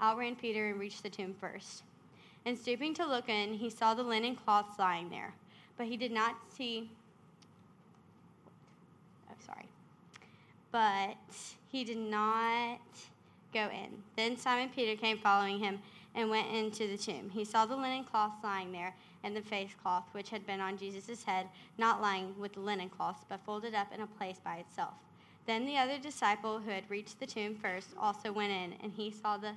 outran Peter and reached the tomb first. And stooping to look in, he saw the linen cloths lying there, but he did not see. Oh, sorry. But he did not go in. Then Simon Peter came following him and went into the tomb. He saw the linen cloths lying there, and the face cloth which had been on Jesus' head, not lying with the linen cloths, but folded up in a place by itself. Then the other disciple who had reached the tomb first also went in, and he saw the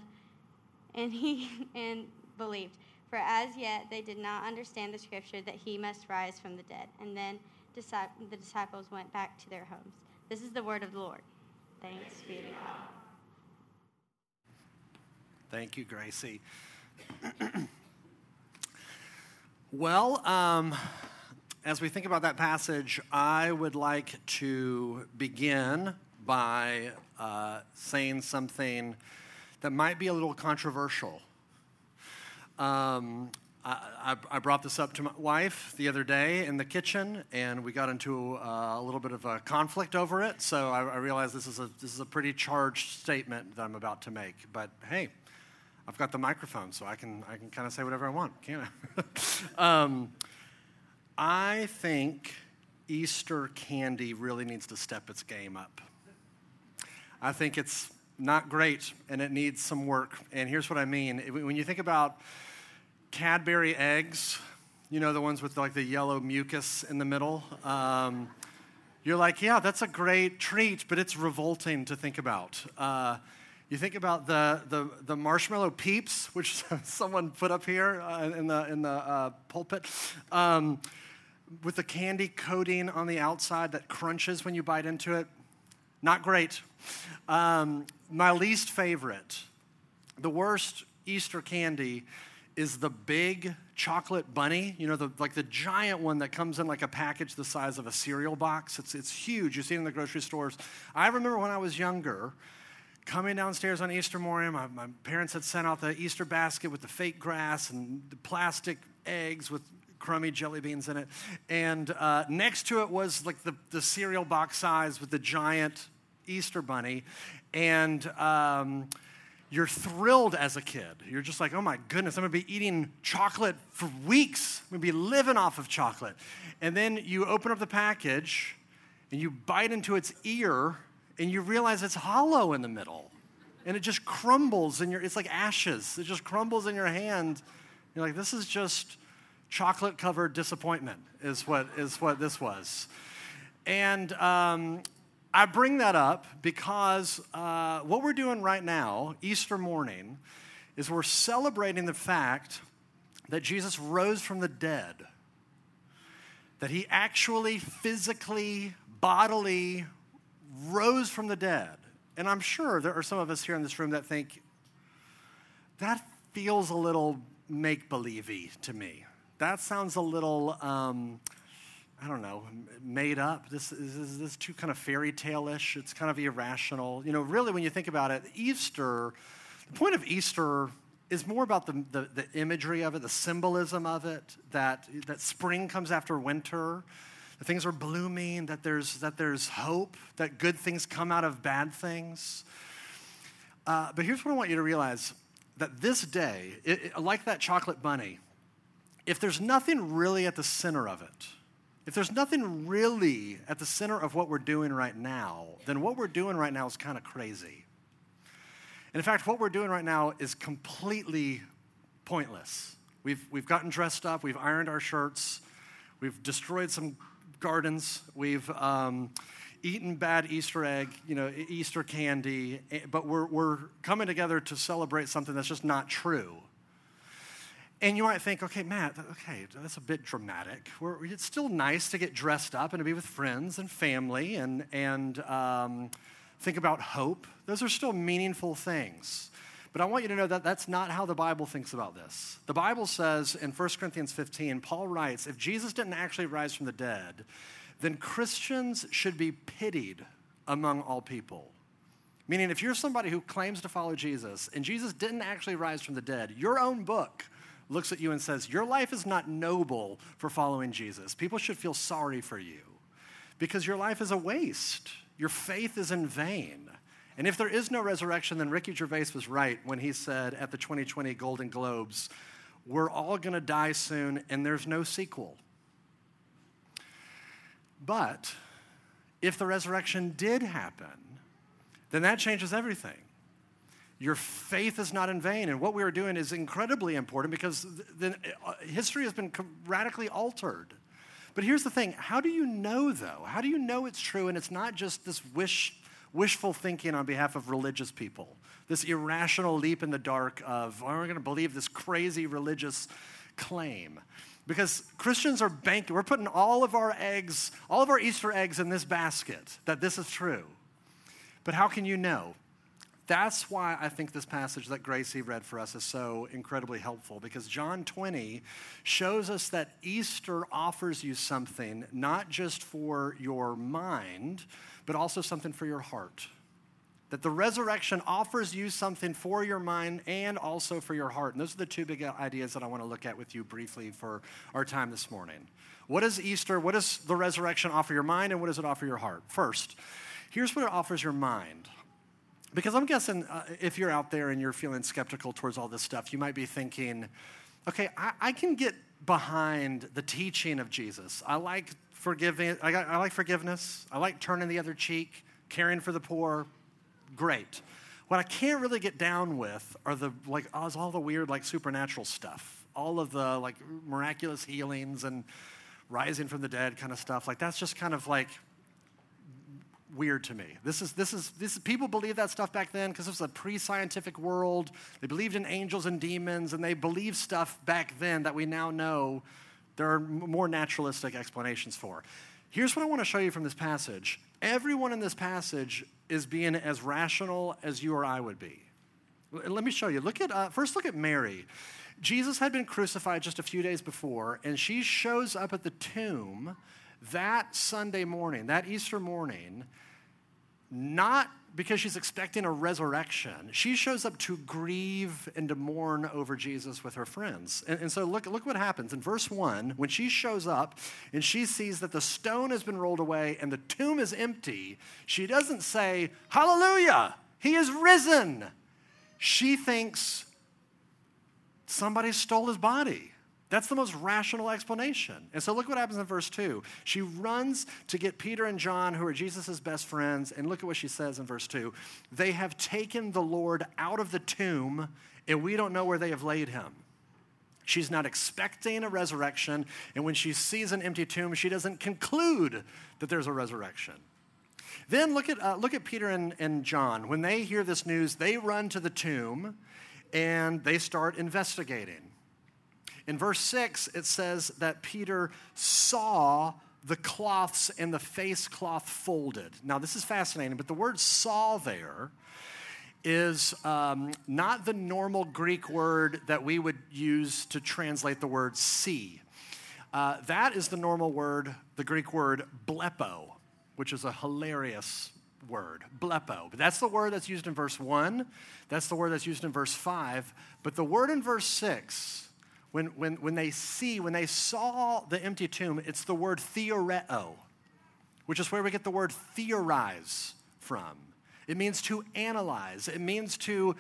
and he and believed. For as yet they did not understand the scripture that he must rise from the dead. And then the disciples went back to their homes. This is the word of the Lord. Thanks be to God. Thank you, Gracie. well, um, as we think about that passage, I would like to begin by uh, saying something that might be a little controversial. Um, I, I, brought this up to my wife the other day in the kitchen, and we got into uh, a little bit of a conflict over it. So I, I realized this is a this is a pretty charged statement that I'm about to make. But hey, I've got the microphone, so I can I can kind of say whatever I want, can't I? um, I think Easter candy really needs to step its game up. I think it's not great and it needs some work. And here's what I mean when you think about Cadbury eggs, you know, the ones with like the yellow mucus in the middle. Um, you're like, yeah, that's a great treat, but it's revolting to think about. Uh, you think about the, the, the, marshmallow peeps, which someone put up here uh, in the, in the uh, pulpit, um, with the candy coating on the outside that crunches when you bite into it. Not great. Um, my least favorite, the worst Easter candy is the big chocolate bunny, you know, the, like the giant one that comes in like a package the size of a cereal box. It's, it's huge. You see it in the grocery stores. I remember when I was younger, coming downstairs on Easter morning, my, my parents had sent out the Easter basket with the fake grass and the plastic eggs with crummy jelly beans in it. And uh, next to it was like the, the cereal box size with the giant Easter bunny. And um, you're thrilled as a kid. You're just like, oh my goodness, I'm gonna be eating chocolate for weeks. I'm gonna be living off of chocolate. And then you open up the package and you bite into its ear and you realize it's hollow in the middle. And it just crumbles in your, it's like ashes. It just crumbles in your hand. You're like, this is just chocolate covered disappointment, is what, is what this was. And um, I bring that up because uh, what we're doing right now, Easter morning, is we're celebrating the fact that Jesus rose from the dead, that he actually physically, bodily rose from the dead. And I'm sure there are some of us here in this room that think that feels a little make believey to me. That sounds a little. Um, I don't know, made up. This is this too kind of fairy tale-ish. It's kind of irrational. You know, really, when you think about it, Easter, the point of Easter is more about the, the, the imagery of it, the symbolism of it, that, that spring comes after winter, that things are blooming, that there's, that there's hope, that good things come out of bad things. Uh, but here's what I want you to realize that this day, it, it, like that chocolate bunny, if there's nothing really at the center of it, if there's nothing really at the center of what we're doing right now, then what we're doing right now is kind of crazy. And in fact, what we're doing right now is completely pointless. We've, we've gotten dressed up, we've ironed our shirts, we've destroyed some gardens, we've um, eaten bad Easter egg, you know, Easter candy, eh, but we're, we're coming together to celebrate something that's just not true. And you might think, okay, Matt, okay, that's a bit dramatic. We're, it's still nice to get dressed up and to be with friends and family and, and um, think about hope. Those are still meaningful things. But I want you to know that that's not how the Bible thinks about this. The Bible says in 1 Corinthians 15, Paul writes, if Jesus didn't actually rise from the dead, then Christians should be pitied among all people. Meaning, if you're somebody who claims to follow Jesus and Jesus didn't actually rise from the dead, your own book looks at you and says, Your life is not noble for following Jesus. People should feel sorry for you because your life is a waste. Your faith is in vain. And if there is no resurrection, then Ricky Gervais was right when he said at the 2020 Golden Globes, We're all going to die soon and there's no sequel. But if the resurrection did happen, then that changes everything. Your faith is not in vain. And what we are doing is incredibly important because the, uh, history has been radically altered. But here's the thing how do you know, though? How do you know it's true and it's not just this wish, wishful thinking on behalf of religious people? This irrational leap in the dark of, oh, we're going to believe this crazy religious claim. Because Christians are banking, we're putting all of our eggs, all of our Easter eggs in this basket that this is true. But how can you know? That's why I think this passage that Gracie read for us is so incredibly helpful because John 20 shows us that Easter offers you something not just for your mind, but also something for your heart. That the resurrection offers you something for your mind and also for your heart. And those are the two big ideas that I want to look at with you briefly for our time this morning. What is Easter? What does the resurrection offer your mind and what does it offer your heart? First, here's what it offers your mind because I'm guessing uh, if you're out there and you're feeling skeptical towards all this stuff, you might be thinking, okay, I, I can get behind the teaching of Jesus. I like forgiving. I, I like forgiveness. I like turning the other cheek, caring for the poor. Great. What I can't really get down with are the like all the weird like supernatural stuff, all of the like miraculous healings and rising from the dead kind of stuff. Like that's just kind of like weird to me. This is, this is, this, is, people believed that stuff back then because it was a pre scientific world. They believed in angels and demons, and they believed stuff back then that we now know there are more naturalistic explanations for. Here's what I want to show you from this passage everyone in this passage is being as rational as you or I would be. Let me show you. Look at, uh, first, look at Mary. Jesus had been crucified just a few days before, and she shows up at the tomb that Sunday morning, that Easter morning, not because she's expecting a resurrection. She shows up to grieve and to mourn over Jesus with her friends. And, and, so look, look what happens. In verse 1, when she shows up and she sees that the stone has been rolled away and the tomb is empty, she doesn't say, Hallelujah, he is risen. She thinks somebody stole his body. That's the most rational explanation. And so look what happens in verse 2. She runs to get Peter and John, who are Jesus' best friends, and look at what she says in verse 2. They have taken the Lord out of the tomb, and we don't know where they have laid him. She's not expecting a resurrection, and when she sees an empty tomb, she doesn't conclude that there's a resurrection. Then look at, uh, look at Peter and, and John. When they hear this news, they run to the tomb and they start investigating. In verse 6, it says that Peter saw the cloths and the face cloth folded. Now, this is fascinating, but the word saw there is um, not the normal Greek word that we would use to translate the word see. Uh, that is the normal word, the Greek word blepo, which is a hilarious word, blepo. But that's the word that's used in verse 1. That's the word that's used in verse 5. But the word in verse 6 when, when, when they see, when they saw the empty tomb, it's the word theoreo, which is where we get the word theorize from. It means to analyze, it means to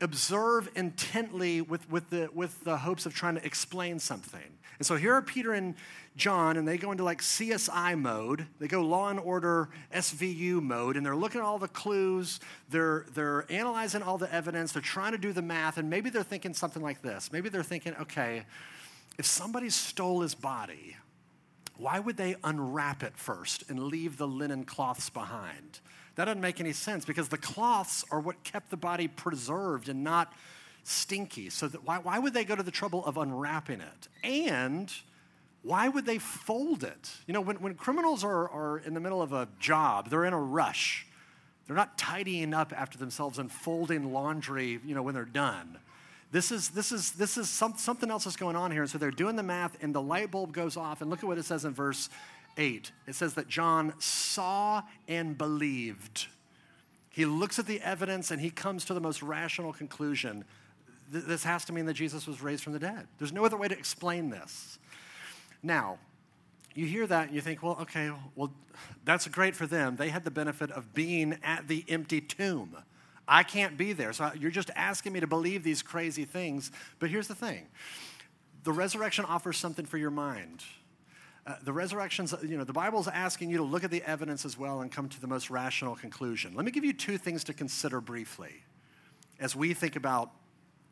observe intently with, with, the, with the hopes of trying to explain something. And so here are Peter and John, and they go into like CSI mode. They go Law and Order SVU mode, and they're looking at all the clues. They're, they're analyzing all the evidence. They're trying to do the math, and maybe they're thinking something like this. Maybe they're thinking, okay, if somebody stole his body, why would they unwrap it first and leave the linen cloths behind? That doesn't make any sense because the cloths are what kept the body preserved and not stinky. So that why, why would they go to the trouble of unwrapping it? And why would they fold it? You know, when, when criminals are, are in the middle of a job, they're in a rush. They're not tidying up after themselves and folding laundry, you know, when they're done. This is, this is, this is some, something else that's going on here. And so they're doing the math, and the light bulb goes off. And look at what it says in verse 8. It says that John saw and believed. He looks at the evidence and he comes to the most rational conclusion. This has to mean that Jesus was raised from the dead. There's no other way to explain this. Now, you hear that and you think, well, okay, well, that's great for them. They had the benefit of being at the empty tomb. I can't be there. So you're just asking me to believe these crazy things. But here's the thing the resurrection offers something for your mind. Uh, the resurrection's, you know, the Bible's asking you to look at the evidence as well and come to the most rational conclusion. Let me give you two things to consider briefly as we think about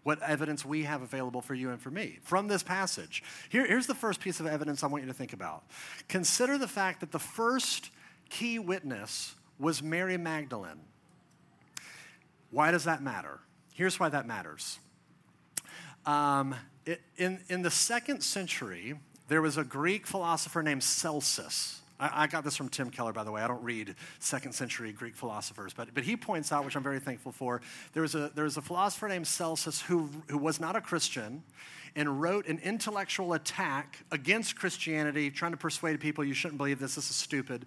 what evidence we have available for you and for me from this passage. Here, here's the first piece of evidence I want you to think about. Consider the fact that the first key witness was Mary Magdalene. Why does that matter? Here's why that matters. Um, it, in, in the second century, there was a Greek philosopher named Celsus. I, I, got this from Tim Keller, by the way. I don't read second century Greek philosophers, but, but he points out, which I'm very thankful for, there was a, there was a philosopher named Celsus who, who was not a Christian and wrote an intellectual attack against Christianity, trying to persuade people you shouldn't believe this, this is stupid.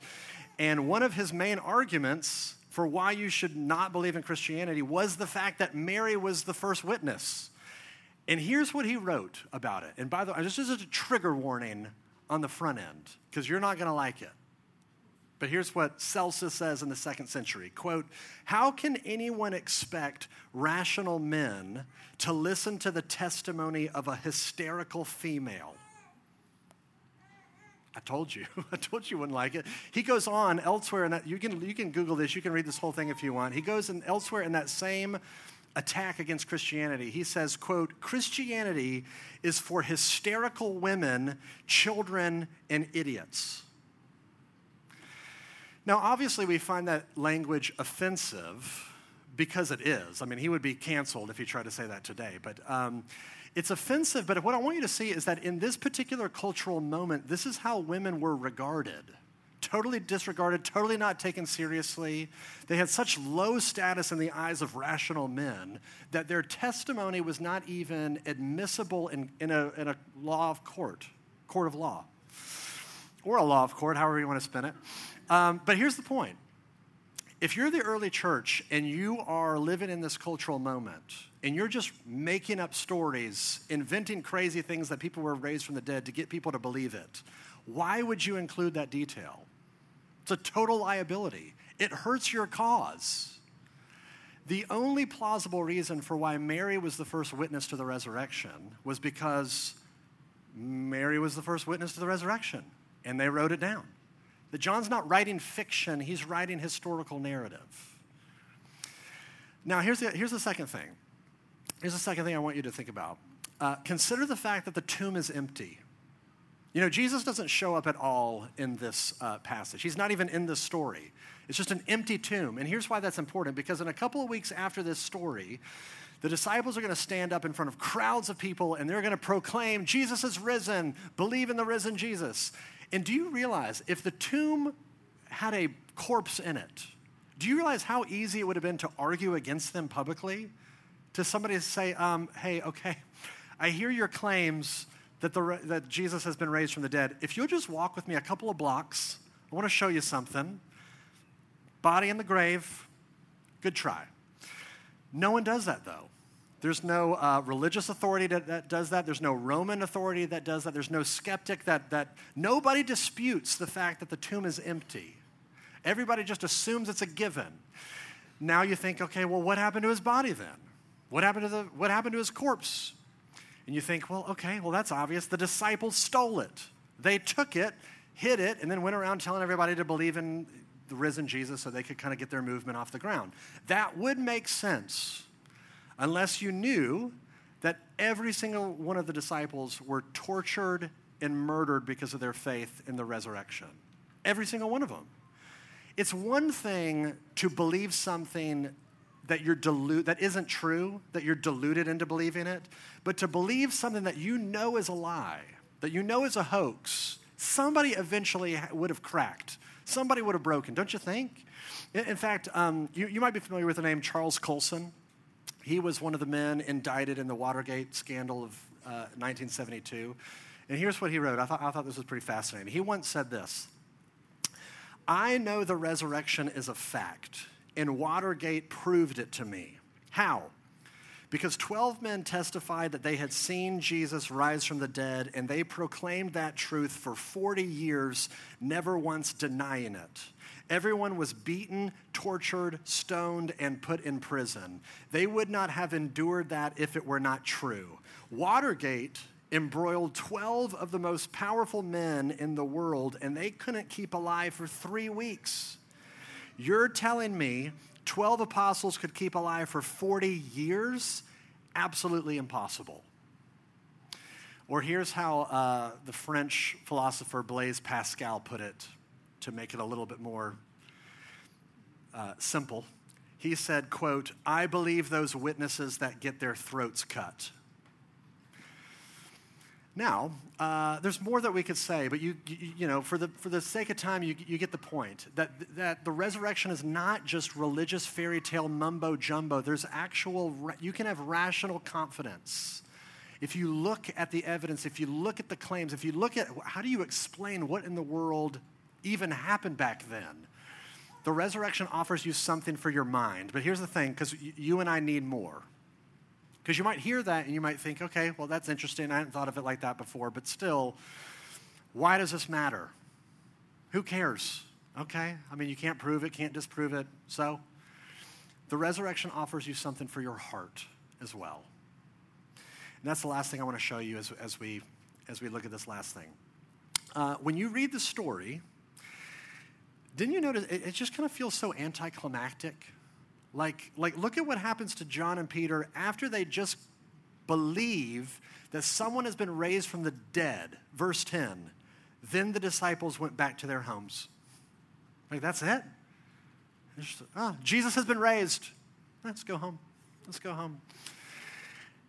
And one of his main arguments for why you should not believe in Christianity was the fact that Mary was the first witness. And here's what he wrote about it. And by the way, this is a trigger warning on the front end because you're not going to like it. But here's what Celsus says in the second century quote, How can anyone expect rational men to listen to the testimony of a hysterical female? I told you. I told you wouldn't like it. He goes on elsewhere, and you can, you can Google this. You can read this whole thing if you want. He goes in elsewhere in that same attack against Christianity. He says, quote, Christianity is for hysterical women, children, and idiots. Now, obviously, we find that language offensive because it is. I mean, he would be canceled if he tried to say that today. But um, it's offensive, but what I want you to see is that in this particular cultural moment, this is how women were regarded totally disregarded, totally not taken seriously. They had such low status in the eyes of rational men that their testimony was not even admissible in, in, a, in a law of court, court of law, or a law of court, however you want to spin it. Um, but here's the point if you're the early church and you are living in this cultural moment and you're just making up stories, inventing crazy things that people were raised from the dead to get people to believe it, why would you include that detail? It's a total liability. It hurts your cause. The only plausible reason for why Mary was the first witness to the resurrection was because Mary was the first witness to the resurrection, and they wrote it down. That John's not writing fiction, he's writing historical narrative. Now, here's the, here's the second thing. Here's the second thing I want you to think about. Uh, consider the fact that the tomb is empty. You know, Jesus doesn't show up at all in this uh, passage. He's not even in this story. It's just an empty tomb. And here's why that's important because in a couple of weeks after this story, the disciples are going to stand up in front of crowds of people and they're going to proclaim, Jesus is risen, believe in the risen Jesus. And do you realize if the tomb had a corpse in it, do you realize how easy it would have been to argue against them publicly? To somebody to say, um, hey, okay, I hear your claims that, the, that Jesus has been raised from the dead. If you'll just walk with me a couple of blocks, I want to show you something. Body in the grave, good try. No one does that, though. There's no uh, religious authority that, that, does that. There's no Roman authority that does that. There's no skeptic that, that nobody disputes the fact that the tomb is empty. Everybody just assumes it's a given. Now you think, okay, well, what happened to his body then? What happened to, the, what happened to his corpse? And you think, well, okay, well, that's obvious. The disciples stole it. They took it, hid it, and then went around telling everybody to believe in the risen Jesus so they could kind of get their movement off the ground. That would make sense unless you knew that every single one of the disciples were tortured and murdered because of their faith in the resurrection. Every single one of them. It's one thing to believe something that you're delu- that isn't true, that you're deluded into believing it, but to believe something that you know is a lie, that you know is a hoax, somebody eventually would have cracked. Somebody would have broken, don't you think? In, fact, um, you, you might be familiar with the name Charles Colson. He was one of the men indicted in the Watergate scandal of uh, 1972. And here's what he wrote. I thought, I thought this was pretty fascinating. He once said this I know the resurrection is a fact, and Watergate proved it to me. How? Because 12 men testified that they had seen Jesus rise from the dead, and they proclaimed that truth for 40 years, never once denying it. Everyone was beaten, tortured, stoned, and put in prison. They would not have endured that if it were not true. Watergate embroiled 12 of the most powerful men in the world, and they couldn't keep alive for three weeks. You're telling me 12 apostles could keep alive for 40 years? Absolutely impossible. Or here's how uh, the French philosopher Blaise Pascal put it to make it a little bit more uh, simple. He said, quote, I believe those witnesses that get their throats cut. Now, uh, there's more that we could say, but you, you, you, know, for the, for the sake of time, you, you get the point that, that the resurrection is not just religious fairy tale mumbo jumbo. There's actual, you can have rational confidence. If you look at the evidence, if you look at the claims, if you look at how do you explain what in the world even happened back then? The resurrection offers you something for your mind. But here's the thing because you and I need more. Because you might hear that and you might think, okay, well, that's interesting. I hadn't thought of it like that before. But still, why does this matter? Who cares? Okay? I mean, you can't prove it, can't disprove it. So, the resurrection offers you something for your heart as well. And that's the last thing I want to show you as, as, we, as we look at this last thing. Uh, when you read the story, didn't you notice it, it just kind of feels so anticlimactic? Like, like, look at what happens to John and Peter after they just believe that someone has been raised from the dead. Verse 10. Then the disciples went back to their homes. Like, that's it? Just, oh, Jesus has been raised. Let's go home. Let's go home.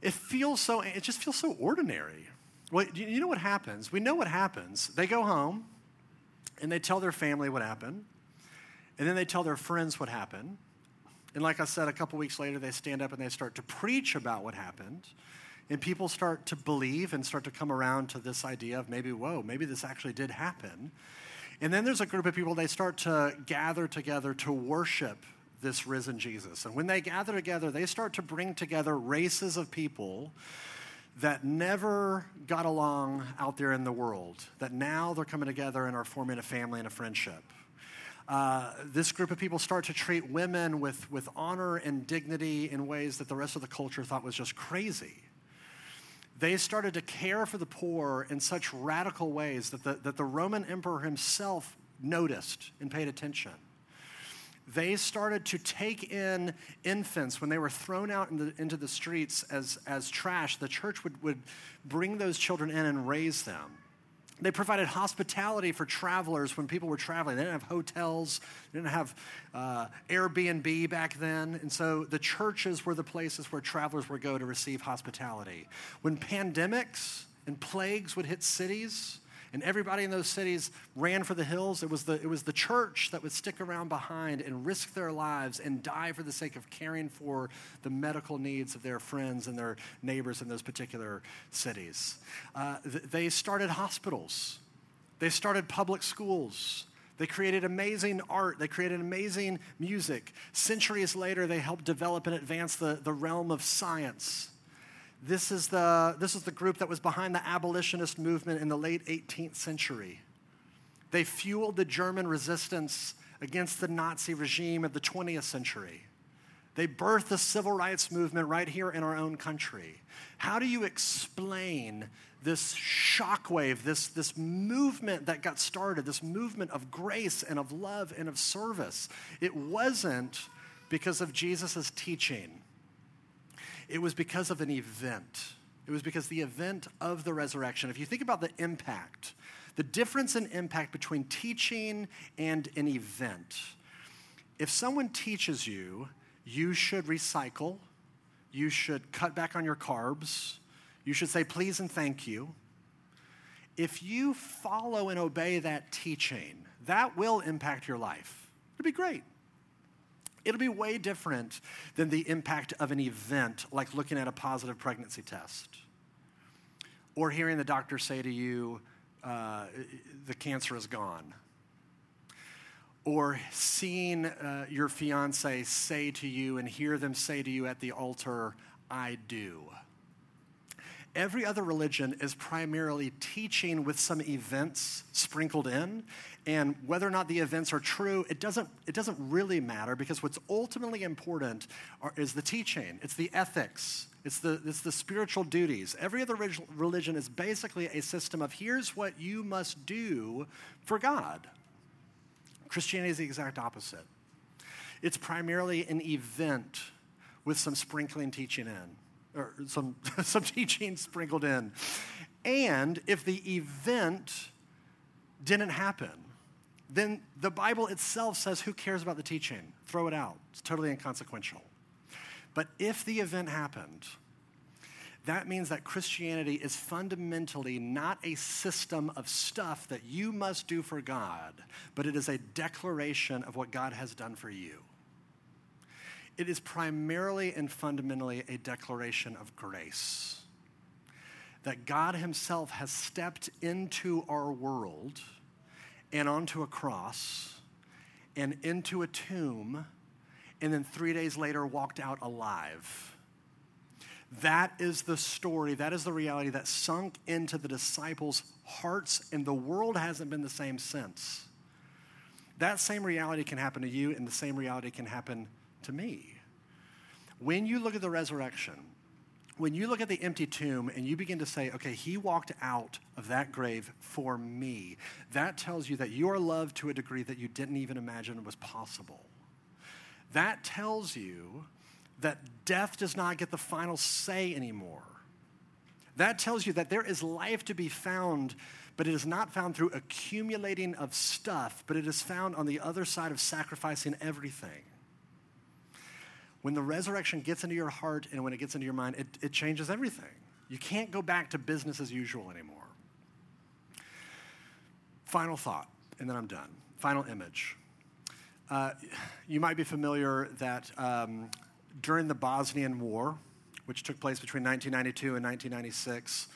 It feels so, it just feels so ordinary. Well, you know what happens? We know what happens. They go home and they tell their family what happened, and then they tell their friends what happened. And like I said, a couple weeks later, they stand up and they start to preach about what happened. And people start to believe and start to come around to this idea of maybe, whoa, maybe this actually did happen. And then there's a group of people, they start to gather together to worship this risen Jesus. And when they gather together, they start to bring together races of people that never got along out there in the world, that now they're coming together and are forming a family and a friendship. Uh, this group of people start to treat women with, with honor and dignity in ways that the rest of the culture thought was just crazy. They started to care for the poor in such radical ways that the, that the Roman emperor himself noticed and paid attention. They started to take in infants when they were thrown out in the, into the streets as, as trash. The church would, would bring those children in and raise them. They provided hospitality for travelers when people were traveling. They didn't have hotels, they didn't have uh, Airbnb back then. And so the churches were the places where travelers would go to receive hospitality. When pandemics and plagues would hit cities, and everybody in those cities ran for the hills. It was the, it was the church that would stick around behind and risk their lives and die for the sake of caring for the medical needs of their friends and their neighbors in those particular cities. Uh, th- they started hospitals, they started public schools. They created amazing art. They created amazing music. Centuries later, they helped develop and advance the, the realm of science. This is, the, this is the group that was behind the abolitionist movement in the late 18th century. They fueled the German resistance against the Nazi regime of the 20th century. They birthed the civil rights movement right here in our own country. How do you explain this shockwave, this, this movement that got started, this movement of grace and of love and of service? It wasn't because of Jesus' teaching. It was because of an event. It was because the event of the resurrection. If you think about the impact, the difference in impact between teaching and an event. If someone teaches you, you should recycle, you should cut back on your carbs, you should say please and thank you. If you follow and obey that teaching, that will impact your life. It'd be great. It'll be way different than the impact of an event like looking at a positive pregnancy test or hearing the doctor say to you, uh, the cancer is gone. Or seeing uh, your fiance say to you and hear them say to you at the altar, I do. Every other religion is primarily teaching with some events sprinkled in. And whether or not the events are true, it doesn't, it doesn't really matter because what's ultimately important are, is the teaching, it's the ethics, it's the, it's the spiritual duties. Every other religion is basically a system of here's what you must do for God. Christianity is the exact opposite. It's primarily an event with some sprinkling teaching in or some, some teaching sprinkled in. And if the event didn't happen, then the Bible itself says, Who cares about the teaching? Throw it out. It's totally inconsequential. But if the event happened, that means that Christianity is fundamentally not a system of stuff that you must do for God, but it is a declaration of what God has done for you. It is primarily and fundamentally a declaration of grace. That God Himself has stepped into our world and onto a cross and into a tomb, and then three days later walked out alive. That is the story, that is the reality that sunk into the disciples' hearts, and the world hasn't been the same since. That same reality can happen to you, and the same reality can happen to me. When you look at the resurrection, when you look at the empty tomb and you begin to say, okay, he walked out of that grave for me, that tells you that you are loved to a degree that you didn't even imagine was possible. That tells you that death does not get the final say anymore. That tells you that there is life to be found, but it is not found through accumulating of stuff, but it is found on the other side of sacrificing everything. When the resurrection gets into your heart and when it gets into your mind, it, it changes everything. You can't go back to business as usual anymore. Final thought, and then I'm done. Final image. Uh, you might be familiar that um, during the Bosnian War, which took place between 1992 and 1996,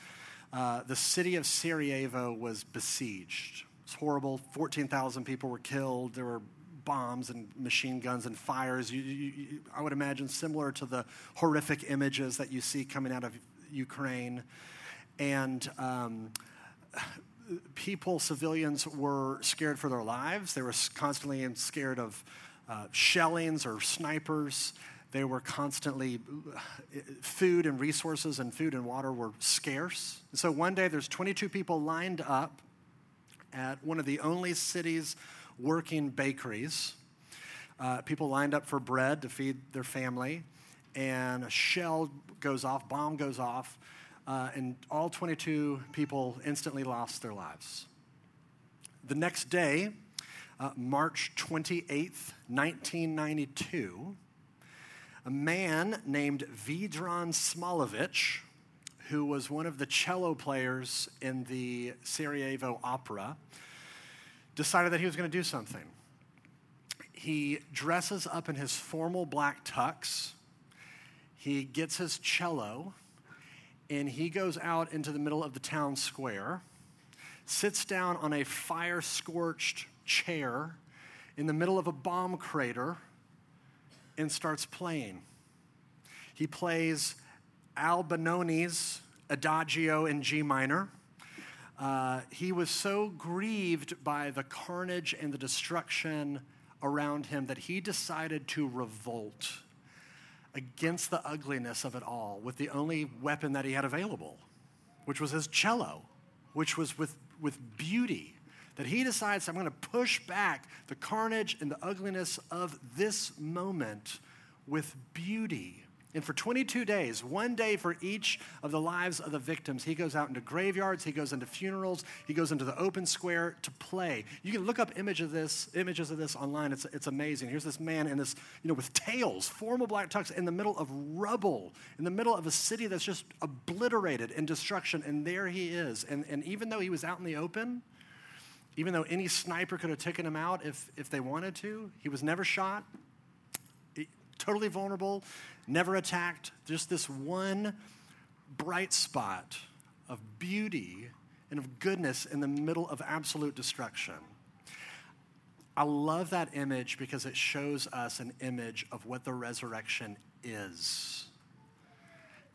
uh, the city of Sarajevo was besieged. It's horrible. 14,000 people were killed. There were bombs and machine guns and fires. You, you, you, I would imagine similar to the horrific images that you see coming out of Ukraine. And um, people, civilians, were scared for their lives. They were constantly scared of uh, shellings or snipers. They were constantly, food and resources and food and water were scarce. And so one day there's 22 people lined up at one of the only cities working bakeries. Uh, people lined up for bread to feed their family, and a shell goes off, bomb goes off, uh, and all 22 people instantly lost their lives. The next day, uh, March 28th, 1992, a man named Vedran Smailovic, who was one of the cello players in the Sarajevo Opera, decided that he was going to do something. He dresses up in his formal black tux, he gets his cello, and he goes out into the middle of the town square, sits down on a fire scorched chair in the middle of a bomb crater, and starts playing. He plays Albinoni's Adagio in G minor. Uh, he was so grieved by the carnage and the destruction around him that he decided to revolt against the ugliness of it all with the only weapon that he had available, which was his cello, which was with, with beauty. That he decides, I'm going to push back the carnage and the ugliness of this moment with beauty. And for 22 days, one day for each of the lives of the victims, he goes out into graveyards, he goes into funerals, he goes into the open square to play. You can look up image of this, images of this online. It's, it's amazing. Here's this man in this, you know, with tails, formal black tux, in the middle of rubble, in the middle of a city that's just obliterated in destruction. And there he is. And, and even though he was out in the open, even though any sniper could have taken him out if, if they wanted to, he was never shot. Totally vulnerable, never attacked, just this one bright spot of beauty and of goodness in the middle of absolute destruction. I love that image because it shows us an image of what the resurrection is.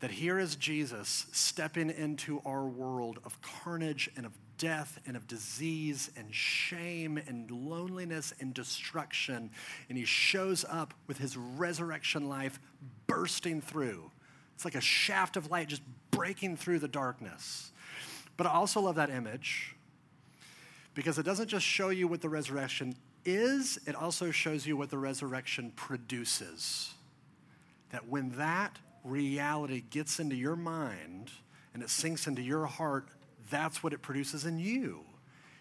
That here is Jesus stepping into our world of carnage and of death and of disease and shame and loneliness and destruction. And he shows up with his resurrection life bursting through. It's like a shaft of light just breaking through the darkness. But I also love that image because it doesn't just show you what the resurrection is, it also shows you what the resurrection produces. That when that reality gets into your mind and it sinks into your heart, that's what it produces in you.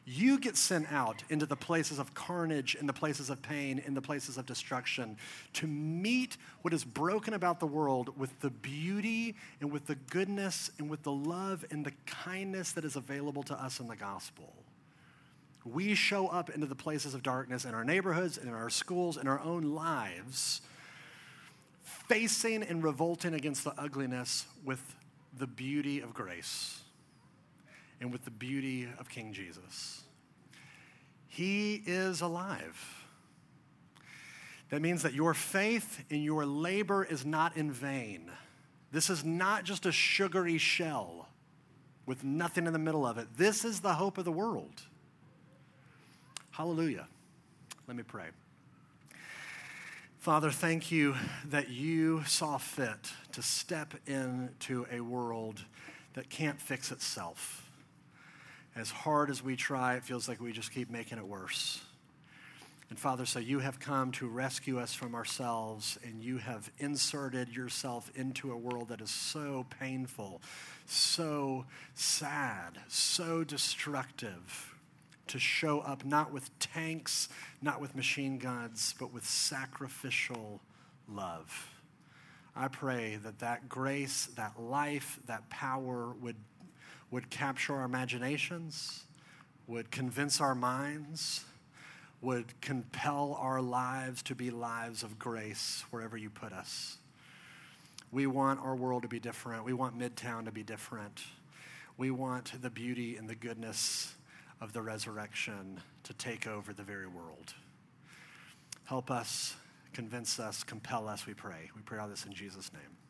You get sent out into the places of carnage, in the places of pain, in the places of destruction to meet what is broken about the world with the beauty and with the goodness and with the love and the kindness that is available to us in the gospel. We show up into the places of darkness in our neighborhoods, in our schools, in our own lives, facing and revolting against the ugliness with the beauty of grace and with the beauty of King Jesus. He is alive. That means that your faith and your labor is not in vain. This is not just a sugary shell with nothing in the middle of it. This is the hope of the world. Hallelujah. Let me pray. Father, thank you that you saw fit to step into a world that can't fix itself. As hard as we try, it feels like we just keep making it worse. And Father, so you have come to rescue us from ourselves, and you have inserted yourself into a world that is so painful, so sad, so destructive to show up not with tanks, not with machine guns, but with sacrificial love. I pray that that grace, that life, that power would, would capture our imaginations, would convince our minds, would compel our lives to be lives of grace wherever you put us. We want our world to be different. We want Midtown to be different. We want the beauty and the goodness of the resurrection to take over the very world. Help us, convince us, compel us, we pray. We pray all this in Jesus' name.